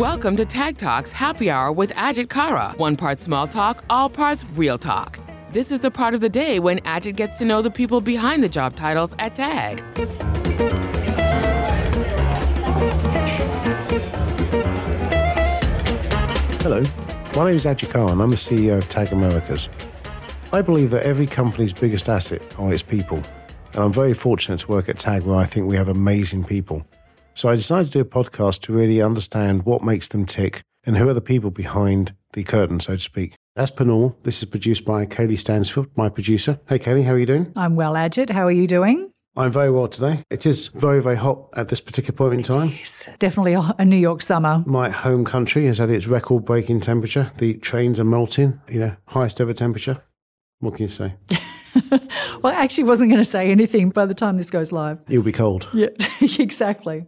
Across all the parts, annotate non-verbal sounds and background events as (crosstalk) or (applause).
Welcome to Tag Talks Happy Hour with Ajit Kara. One part small talk, all parts real talk. This is the part of the day when Ajit gets to know the people behind the job titles at Tag. Hello, my name is Ajit Kara. I'm the CEO of Tag Americas. I believe that every company's biggest asset are its people. And I'm very fortunate to work at Tag where I think we have amazing people. So I decided to do a podcast to really understand what makes them tick and who are the people behind the curtain, so to speak. As per normal, this is produced by Kaylie Stansfield, my producer. Hey, Kaylie, how are you doing? I'm well, Ajit. How are you doing? I'm very well today. It is very, very hot at this particular point in time. It's definitely a a New York summer. My home country has had its record breaking temperature. The trains are melting, you know, highest ever temperature. What can you say? (laughs) Well, I actually wasn't going to say anything by the time this goes live. You'll be cold. Yeah, (laughs) exactly.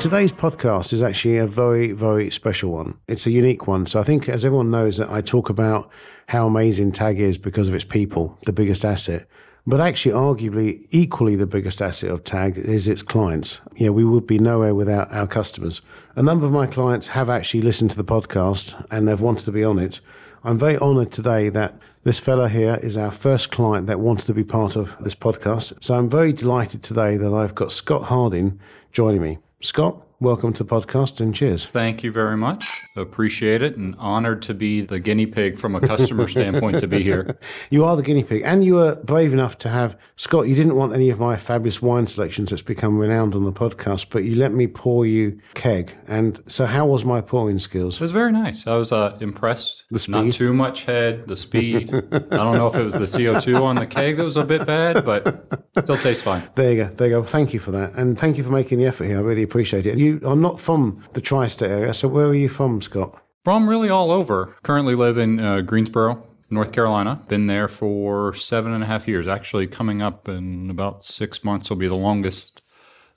Today's podcast is actually a very, very special one. It's a unique one. So I think, as everyone knows, that I talk about how amazing Tag is because of its people, the biggest asset. But actually, arguably, equally the biggest asset of Tag is its clients. Yeah, we would be nowhere without our customers. A number of my clients have actually listened to the podcast and they've wanted to be on it. I'm very honored today that this fella here is our first client that wanted to be part of this podcast. So I'm very delighted today that I've got Scott Harding joining me. Scott, welcome to the podcast and cheers. Thank you very much. Appreciate it and honored to be the guinea pig from a customer (laughs) standpoint to be here. You are the guinea pig, and you were brave enough to have Scott. You didn't want any of my fabulous wine selections that's become renowned on the podcast, but you let me pour you keg. And so, how was my pouring skills? It was very nice. I was uh, impressed. The speed? Not too much head, the speed. I don't know if it was the CO2 on the keg that was a bit bad, but still tastes fine. There you go. There you go. Thank you for that, and thank you for making the effort here. I really appreciate it. You are not from the tri-state area, so where are you from, Scott? From really all over. Currently live in uh, Greensboro, North Carolina. Been there for seven and a half years. Actually, coming up in about six months will be the longest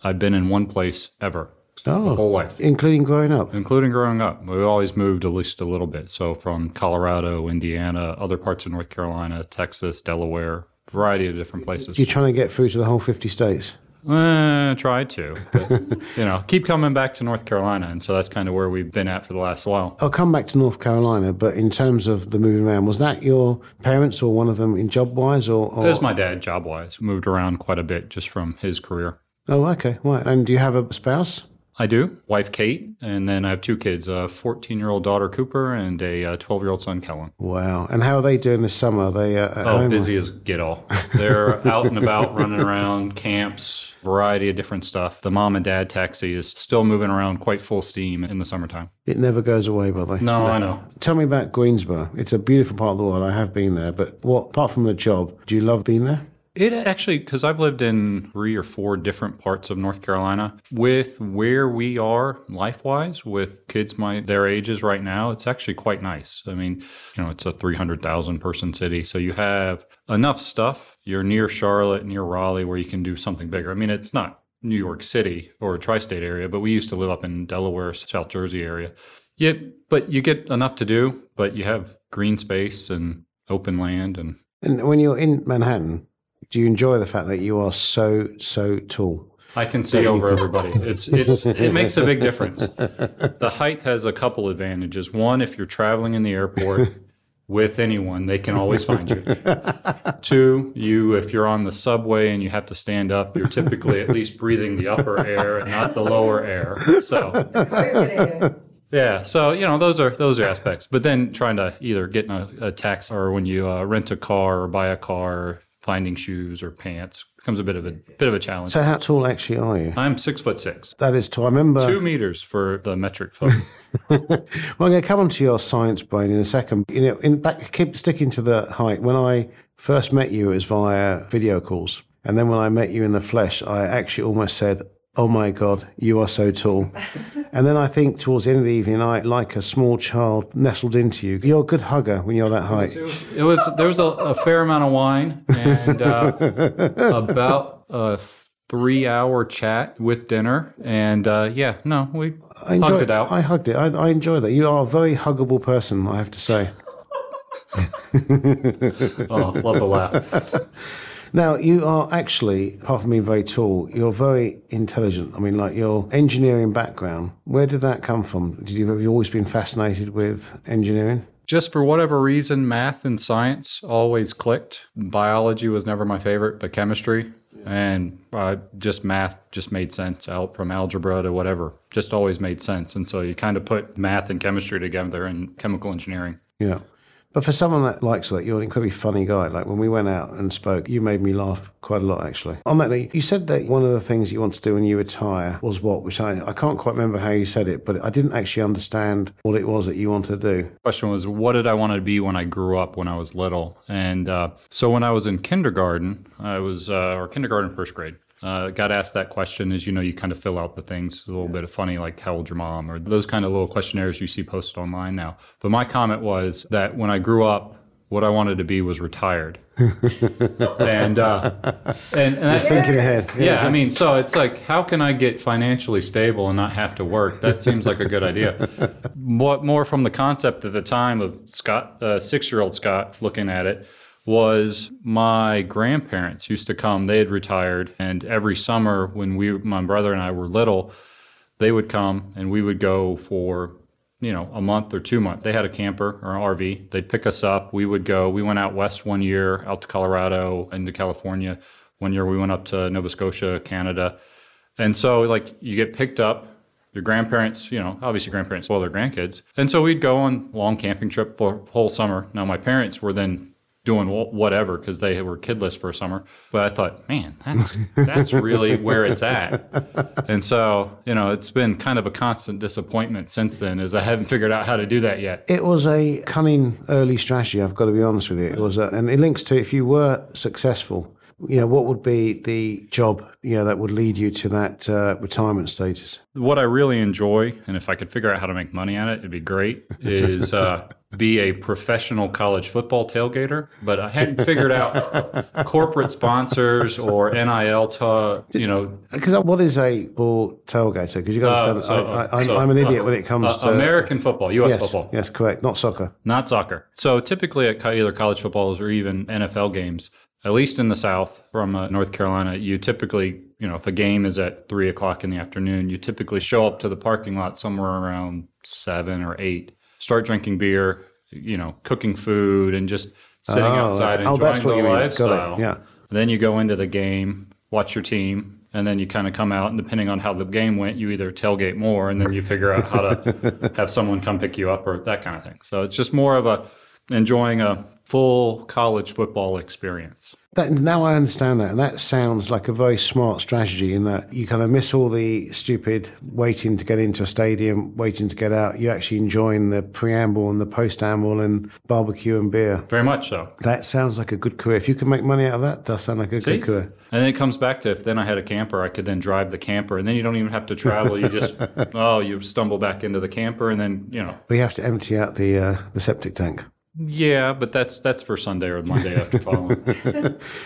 I've been in one place ever. Oh, Whole life. including growing up. including growing up. We always moved at least a little bit. So from Colorado, Indiana, other parts of North Carolina, Texas, Delaware, variety of different places. You're trying to get through to the whole 50 states. Uh, tried to, but, (laughs) you know, keep coming back to North Carolina, and so that's kind of where we've been at for the last while. I'll come back to North Carolina, but in terms of the moving around, was that your parents or one of them in job wise, or, or was my dad, job wise, moved around quite a bit just from his career. Oh, okay, right. And do you have a spouse? I do. Wife Kate, and then I have two kids: a 14-year-old daughter Cooper and a 12-year-old son Kellen. Wow. And how are they doing this summer? Are they uh, Oh, home? busy as get all. They're (laughs) out and about, running around camps, variety of different stuff. The mom and dad taxi is still moving around quite full steam in the summertime. It never goes away, by the way. No, I know. Tell me about Greensboro. It's a beautiful part of the world. I have been there, but what apart from the job, do you love being there? It actually, because I've lived in three or four different parts of North Carolina, with where we are life wise, with kids my their ages right now, it's actually quite nice. I mean, you know, it's a 300,000 person city. So you have enough stuff. You're near Charlotte, near Raleigh, where you can do something bigger. I mean, it's not New York City or a tri state area, but we used to live up in Delaware, South Jersey area. Yeah, but you get enough to do, but you have green space and open land and And when you're in Manhattan, do you enjoy the fact that you are so so tall? I can see over everybody. It's it's it makes a big difference. (laughs) The height has a couple advantages. One, if you're traveling in the airport with anyone, they can always find you. (laughs) Two, you if you're on the subway and you have to stand up, you're typically at least breathing the upper air and not the lower air. So (laughs) yeah, so you know those are those are aspects. But then trying to either get in a, a taxi or when you uh, rent a car or buy a car, finding shoes or pants becomes a bit of a bit of a challenge. So how tall actually are you? I'm six foot six. That is tall. I remember. Two meters for the metric foot. (laughs) Well, I'm going to come on to your science brain in a second. You know, in back, keep sticking to the height. When I first met you, it was via video calls, and then when I met you in the flesh, I actually almost said, "Oh my God, you are so tall." (laughs) and then I think towards the end of the evening, I, like a small child, nestled into you. You're a good hugger when you're that height. it was there was a, a fair amount of wine and uh, (laughs) about a three hour chat with dinner, and uh, yeah, no, we I enjoy, hugged it out. I hugged it. I, I enjoy that. You are a very huggable person, I have to say. (laughs) oh, love the laugh. Now, you are actually, apart from being very tall, you're very intelligent. I mean, like your engineering background, where did that come from? Did you, have you always been fascinated with engineering? Just for whatever reason, math and science always clicked. Biology was never my favorite, but chemistry and uh, just math just made sense out from algebra to whatever just always made sense and so you kind of put math and chemistry together in chemical engineering Yeah. But for someone that likes that, you're an incredibly funny guy. Like when we went out and spoke, you made me laugh quite a lot, actually. On that note, you said that one of the things you want to do when you retire was what? Which I, I can't quite remember how you said it, but I didn't actually understand what it was that you wanted to do. question was what did i want to be when i grew up when i was little and uh, so when i was in kindergarten i was uh, or kindergarten first grade uh, got asked that question as you know you kind of fill out the things a little bit of funny like how old your mom or those kind of little questionnaires you see posted online now but my comment was that when i grew up what i wanted to be was retired (laughs) and uh, and, and I, Thinking ahead. yeah, I mean, so it's like, how can I get financially stable and not have to work? That seems like a good idea. (laughs) What more from the concept at the time of Scott, uh, six-year-old Scott, looking at it, was my grandparents used to come. They had retired, and every summer when we, my brother and I were little, they would come and we would go for you know a month or two months. They had a camper or an RV. They'd pick us up. We would go. We went out west one year, out to Colorado, into California. One year we went up to Nova Scotia, Canada, and so like you get picked up. Your grandparents, you know, obviously grandparents spoil their grandkids, and so we'd go on long camping trip for whole summer. Now my parents were then doing whatever because they were kidless for a summer. But I thought, man, that's that's really where it's at. And so, you know, it's been kind of a constant disappointment since then, as I haven't figured out how to do that yet. It was a cunning early strategy, I've got to be honest with you. It was, a, and it links to if you were successful, you know, what would be the job, you know, that would lead you to that uh, retirement status? What I really enjoy, and if I could figure out how to make money at it, it'd be great, is uh, be a professional college football tailgater. But I hadn't figured out corporate sponsors or NIL to, you know, Because what is a ball tailgater? Because you got to Uh, understand, so- I, I, so, I'm an idiot uh, when it comes uh, to American football, U.S. yes, football. yes, correct, not soccer. not soccer. So typically at either college footballs or even NFL games, at least in the South from uh, North Carolina, you typically, you know, if a game is at three o'clock in the afternoon, you typically show up to the parking lot somewhere around seven or eight, start drinking beer, you know, cooking food and just sitting Oh, outside oh, enjoying the you mean. Got it, lifestyle. yeah. Then you go into the game, watch your team, and then you kind of come out, and depending on how the game went, you either tailgate more, and then you figure out how to (laughs) have someone come pick you up or that kind of thing. So it's just more of a enjoying a full college football experience. That, now I understand that, and that sounds like a very smart strategy. In that you kind of miss all the stupid waiting to get into a stadium, waiting to get out. You're actually enjoying the preamble and the post-amble and barbecue and beer. Very much so. That sounds like a good career. If you can make money out of that, it does sound like a See? good career. And then it comes back to if then I had a camper, I could then drive the camper, and then you don't even have to travel. You just (laughs) oh, you stumble back into the camper, and then you know We have to empty out the uh, the septic tank. Yeah, but that's that's for Sunday or Monday after (laughs) following.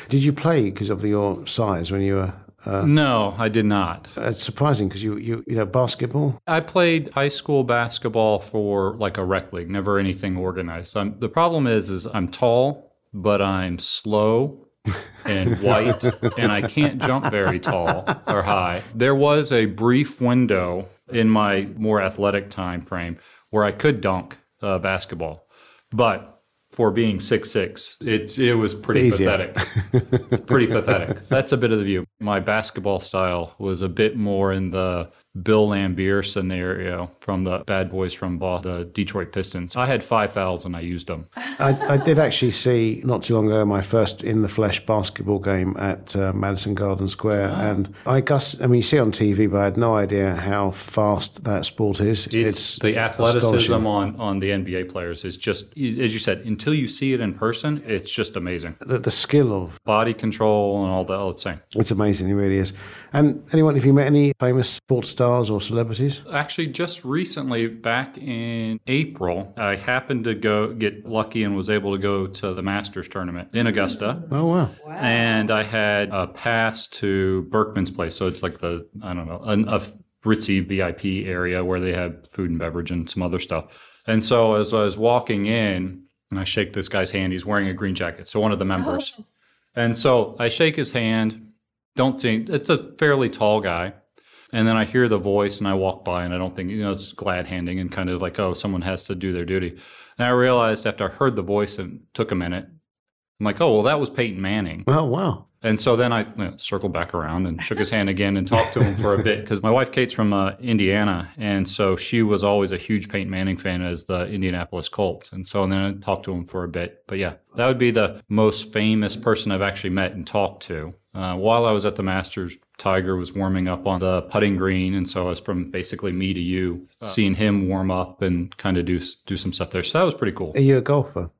Did you play because of your size when you were? Uh, no, I did not. it's surprising because you you you know basketball. I played high school basketball for like a rec league, never anything organized. i the problem is, is I'm tall, but I'm slow and (laughs) white, and I can't jump very tall or high. There was a brief window in my more athletic time frame where I could dunk uh, basketball, but for being six six, it's it was pretty pathetic. pretty pathetic. (laughs) That's a bit of the view. My basketball style was a bit more in the Bill Laimbeer scenario from the Bad Boys from Bo- the Detroit Pistons. I had five fouls and I used them. I, I did actually see not too long ago my first in the flesh basketball game at uh, Madison Garden Square, and I guess I mean you see on TV, but I had no idea how fast that sport is. It's, the athleticism on, on the NBA players is just, as you said, until you see it in person, it's just amazing. The, the skill of Body control and all that, all the same. it's amazing. It really is. And anyone, if you met any famous sports stars or celebrities? Actually, just recently, back in April, I happened to go get lucky and was able to go to the Masters tournament in Augusta. Oh wow! And I had a pass to Berckmans place. So it's like the, I don't know, an, a ritzy VIP area where they have food and beverage and some other stuff. And so as I was walking in, and I shake this guy's hand, he's wearing a green jacket. So one of the oh. members. And so I shake his hand. Don't see. It's a fairly tall guy. And then I hear the voice and I walk by and I don't think, you know, it's glad handing and kind of like, oh, someone has to do their duty. And I realized after I heard the voice and took a minute, I'm like, oh, well, that was Peyton Manning. Oh, wow. And so then I you know, circled back around and shook his hand again and talked to him for a bit because my wife Kate's from uh, Indiana, and so she was always a huge Peyton Manning fan as the Indianapolis Colts. And so then I talked to him for a bit. But yeah, that would be the most famous person I've actually met and talked to. Uh, while I was at the Masters, Tiger was warming up on the putting green, and so I was from basically me to you, seeing him warm up and kind of do do some stuff there. So that was pretty cool. Are you a golfer?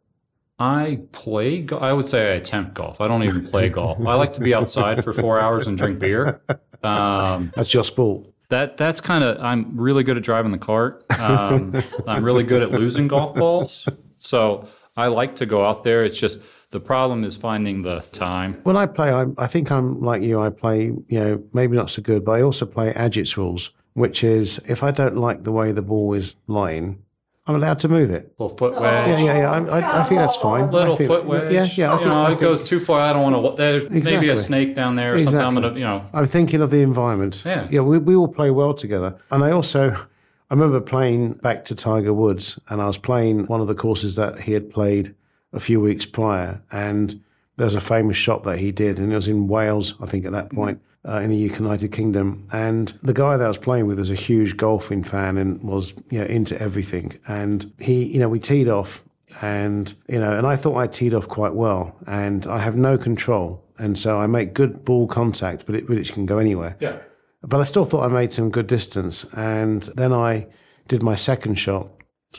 I play. Go- I would say I attempt golf. I don't even play (laughs) golf. I like to be outside for four hours and drink beer. Um, That's your sport. that that's kind of. I'm really good at driving the cart. Um, I'm really good at losing golf balls. So I like to go out there. It's just the problem is finding the time. When I play, I, I think I'm like you. I play, you know, maybe not so good, but I also play Ajit's rules, which is if I don't like the way the ball is lying, I'm allowed to move it. Little foot oh, wedge. Yeah, yeah, yeah. I, I, I think that's fine. Little I think, foot wedge. Yeah, yeah. I you think, know, I it goes too far. I don't want to. There's maybe a snake down there or something. I'm Exactly. gonna, you know. I'm thinking of the environment. Yeah. Yeah, we, we all play well together. And I also, I remember playing back to Tiger Woods and I was playing one of the courses that he had played a few weeks prior. And there's a famous shot that he did, and it was in Wales, I think, at that point. Uh, in the United Kingdom, and the guy that I was playing with was a huge golfing fan and was you know into everything. And he, you know, we teed off, and you know, and I thought I teed off quite well, and I have no control, and so I make good ball contact, but it, but it can go anywhere. Yeah. But I still thought I made some good distance. And then I did my second shot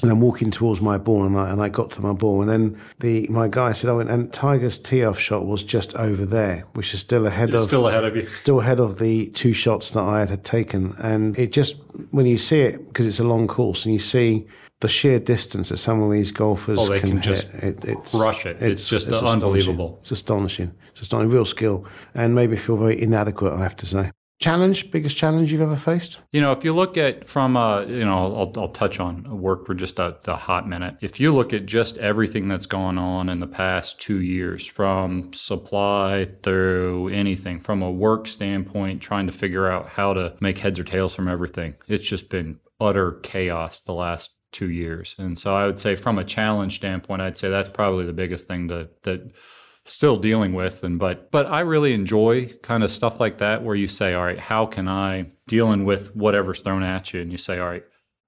and I'm walking towards my ball and I, and I got to my ball. And then the my guy said, Oh, and, and Tiger's tee off shot was just over there, which is still ahead It's of still ahead of you. still ahead of the two shots that I had, had taken. And it just, when you see it, because it's a long course and you see the sheer distance that some of these golfers Oh, they can, can just hit, it, it's, crush it. It's just astonishing. unbelievable. It's astonishing. It's astonishing. Real skill. And made me feel very inadequate, I have to say. Challenge, biggest challenge you've ever faced? You know, if you look at from, uh, you know, I'll, I'll touch on work for just a, a hot minute. If you look at just everything that's gone on in the past two years, from supply through anything, from a work standpoint, trying to figure out how to make heads or tails from everything, it's just been utter chaos the last two years. And so I would say, from a challenge standpoint, I'd say that's probably the biggest thing that that still dealing with and but but I really enjoy kind of stuff like that where you say all right how can I dealing with whatever's thrown at you? And you say all right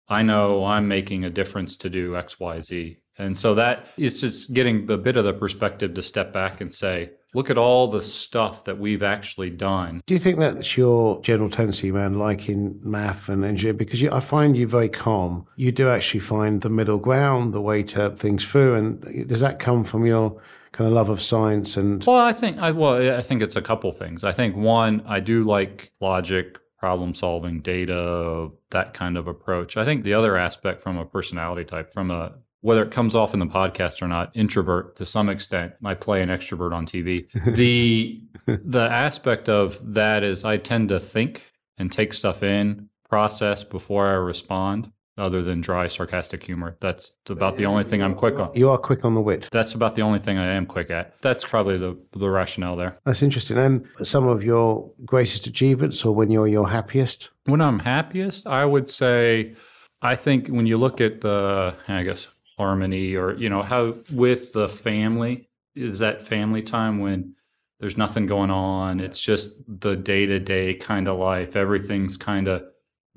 I know I'm making a difference to do XYZ and so that it's just getting a bit of the perspective to step back and say look at all the stuff that we've actually done Do you think that's your general tendency, man, liking math and engineering? Because you, I find you very calm. You do actually find the middle ground, the way to things through. And does that come from your kind of love of science and Well, I think I well, I think it's a couple things. I think one, I do like logic, problem solving, data, that kind of approach. I think the other aspect from a personality type, from a whether it comes off in the podcast or not, introvert to some extent. I play an extrovert on TV. the (laughs) the aspect of that is I tend to think and take stuff in, process before I respond. Other than dry, sarcastic humor, that's about the only thing I'm quick on. you are quick on the wit? That's about the only thing I am quick at. That's probably the the rationale there. That's interesting. And some of your greatest achievements or when you're your happiest? When I'm happiest, I would say, I think when you look at the, I guess, harmony or, you know, how with the family, is that family time when there's nothing going on. It's just the day to day kind of life. Everything's kind of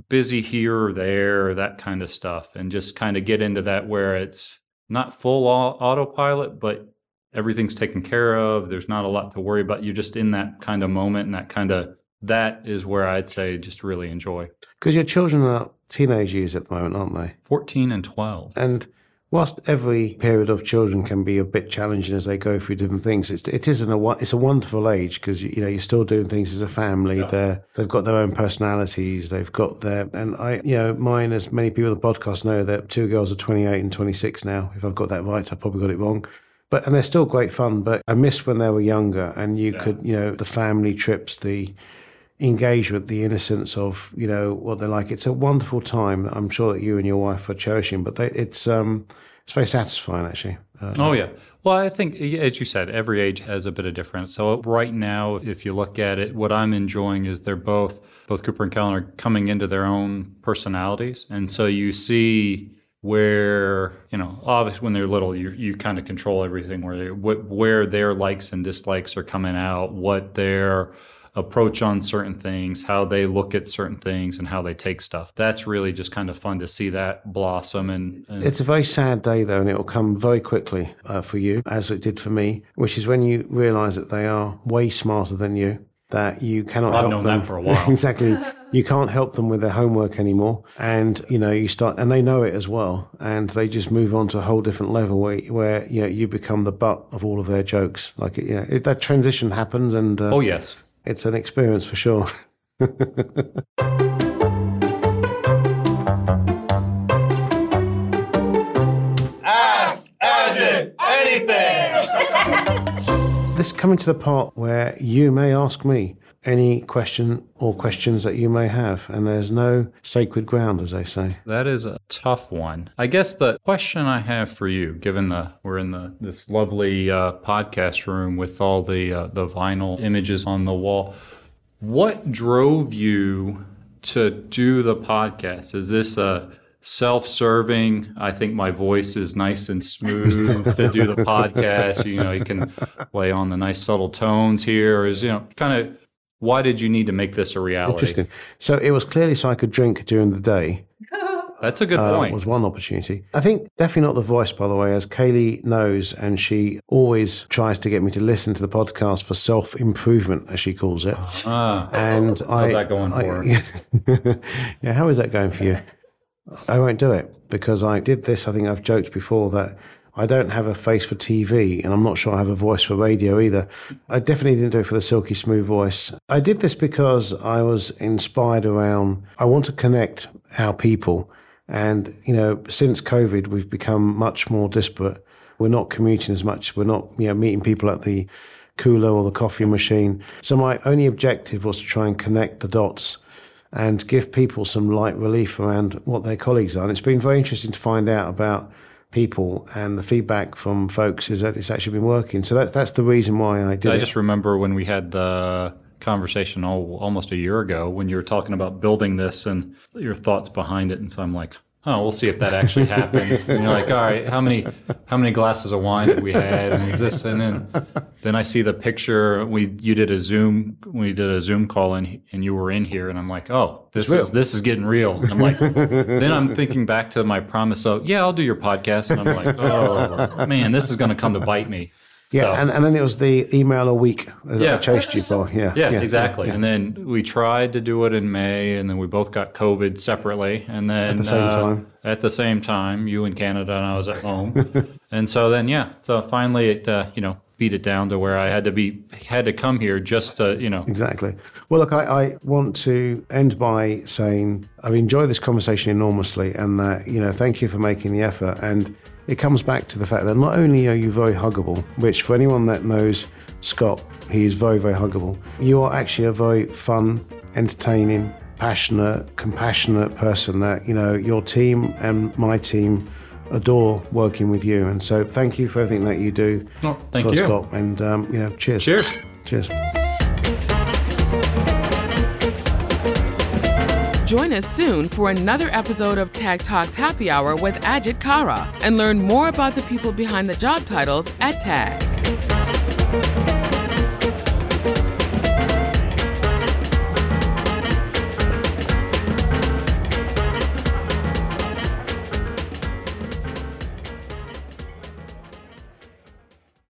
busy here or there, or that kind of stuff. And just kind of get into that where it's not full autopilot, but everything's taken care of. There's not a lot to worry about. You're just in that kind of moment and that kind of, that is where I'd say just really enjoy. Because your children are teenage years at the moment, aren't they? 14 and 12. And whilst every period of children can be a bit challenging as they go through different things, it's it isn't a it's a wonderful age because you know you're still doing things as a family. They're they've got their own personalities. They've got their and I you know mine as many people on the podcast know that two girls are 28 and 26 now. If I've got that right, I probably got it wrong. But and they're still great fun. But I miss when they were younger and you could you know the family trips the engagement, the innocence of you know what they're like. It's a wonderful time. I'm sure that you and your wife are cherishing, but they, it's um, it's very satisfying actually. Uh, Oh yeah. Well, I think as you said, every age has a bit of difference. So right now, if you look at it, what I'm enjoying is they're both both Cooper and Kellen are coming into their own personalities, and so you see where you know obviously when they're little you you kind of control everything where they, what, where their likes and dislikes are coming out what their approach on certain things how they look at certain things and how they take stuff that's really just kind of fun to see that blossom and, and It's a very sad day, though, and it will come very quickly uh, for you, as it did for me, which is when you realise that they are way smarter than you, that you cannot I've help known them. for a while. (laughs) exactly. You can't help them with their homework anymore. And, you know, you start, and they know it as well. And they just move on to a whole different level where, where you know, you become the butt of all of their jokes. Like, you know, it, that transition happens, and uh, oh yes it's an experience for sure. Ask Ajit anything. This is coming to the part where you may ask me any question or questions that you may have, and there's no sacred ground, as they say. That is a tough one. I guess the question I have for you, given the we're in the this lovely uh, podcast room with all the uh, the vinyl images on the wall, what drove you to do the podcast? Is this a self-serving? I think my voice is nice and smooth (laughs) to do the podcast. You know, you can play on the nice subtle tones here. Is you know kind of why did you need to make this a reality? Interesting. So it was clearly so I could drink during the day. (laughs) That's a good Uh, point. was one opportunity. I think definitely not the voice, by the way, as Kaylie knows, and she always tries to get me to listen to the podcast for self improvement, as she calls it. Ah. and I, that going I- for (laughs) yeah, how is that going for you? I won't do it because I did this. I think I've joked before that I don't have a face for TV, and I'm not sure I have a voice for radio either. I definitely didn't do it for the silky smooth voice. I did this because I was inspired around. I want to connect our people, and you know, since COVID, we've become much more disparate. We're not commuting as much. We're not, you know, meeting people at the cooler or the coffee machine. So my only objective was to try and connect the dots and give people some light relief around what their colleagues are. And it's been very interesting to find out about people and the feedback from folks is that it's actually been working. So that, that's the reason why I did I it. just remember when we had the conversation oh, almost a year ago when you were talking about building this and your thoughts behind it. And so I'm like, oh, we'll see if that actually happens. And you're like, all right, how many how many glasses of wine did we had? And is this? And then then I see the picture. We you did a Zoom we did a Zoom call and and you were in here, and I'm like, oh, this real. is this is getting real. And I'm like, then I'm thinking back to my promise of yeah, I'll do your podcast, and I'm like, oh man, this is going to come to bite me. Yeah, So- and, and then it was the email a week that Yeah. I chased you for. Yeah, Yeah, exactly. yeah. And then we tried to do it in May, and then we both got COVID separately. And then At the same uh, time. at the same time, you in Canada and I was at (laughs) home. and so then, yeah, so finally it, uh, you know, beat it down to where I had to be had to come here just to, you know, Exactly. Well, look, I, I want to end by saying I've enjoyed this conversation enormously, and that you know, thank you for making the effort. And it comes back to the fact that not only are you very huggable, which for anyone that knows Scott, he is very, very huggable. You are actually a very fun, entertaining, passionate, compassionate person. That you know, your team and my team adore working with you. And so, thank you for everything that you do. Oh, thank for you. Scott. And um, you know, cheers. cheers. Cheers. Join us soon for another episode of Tag Talks Happy Hour with Ajit Kara and learn more about the people behind the job titles at TAG.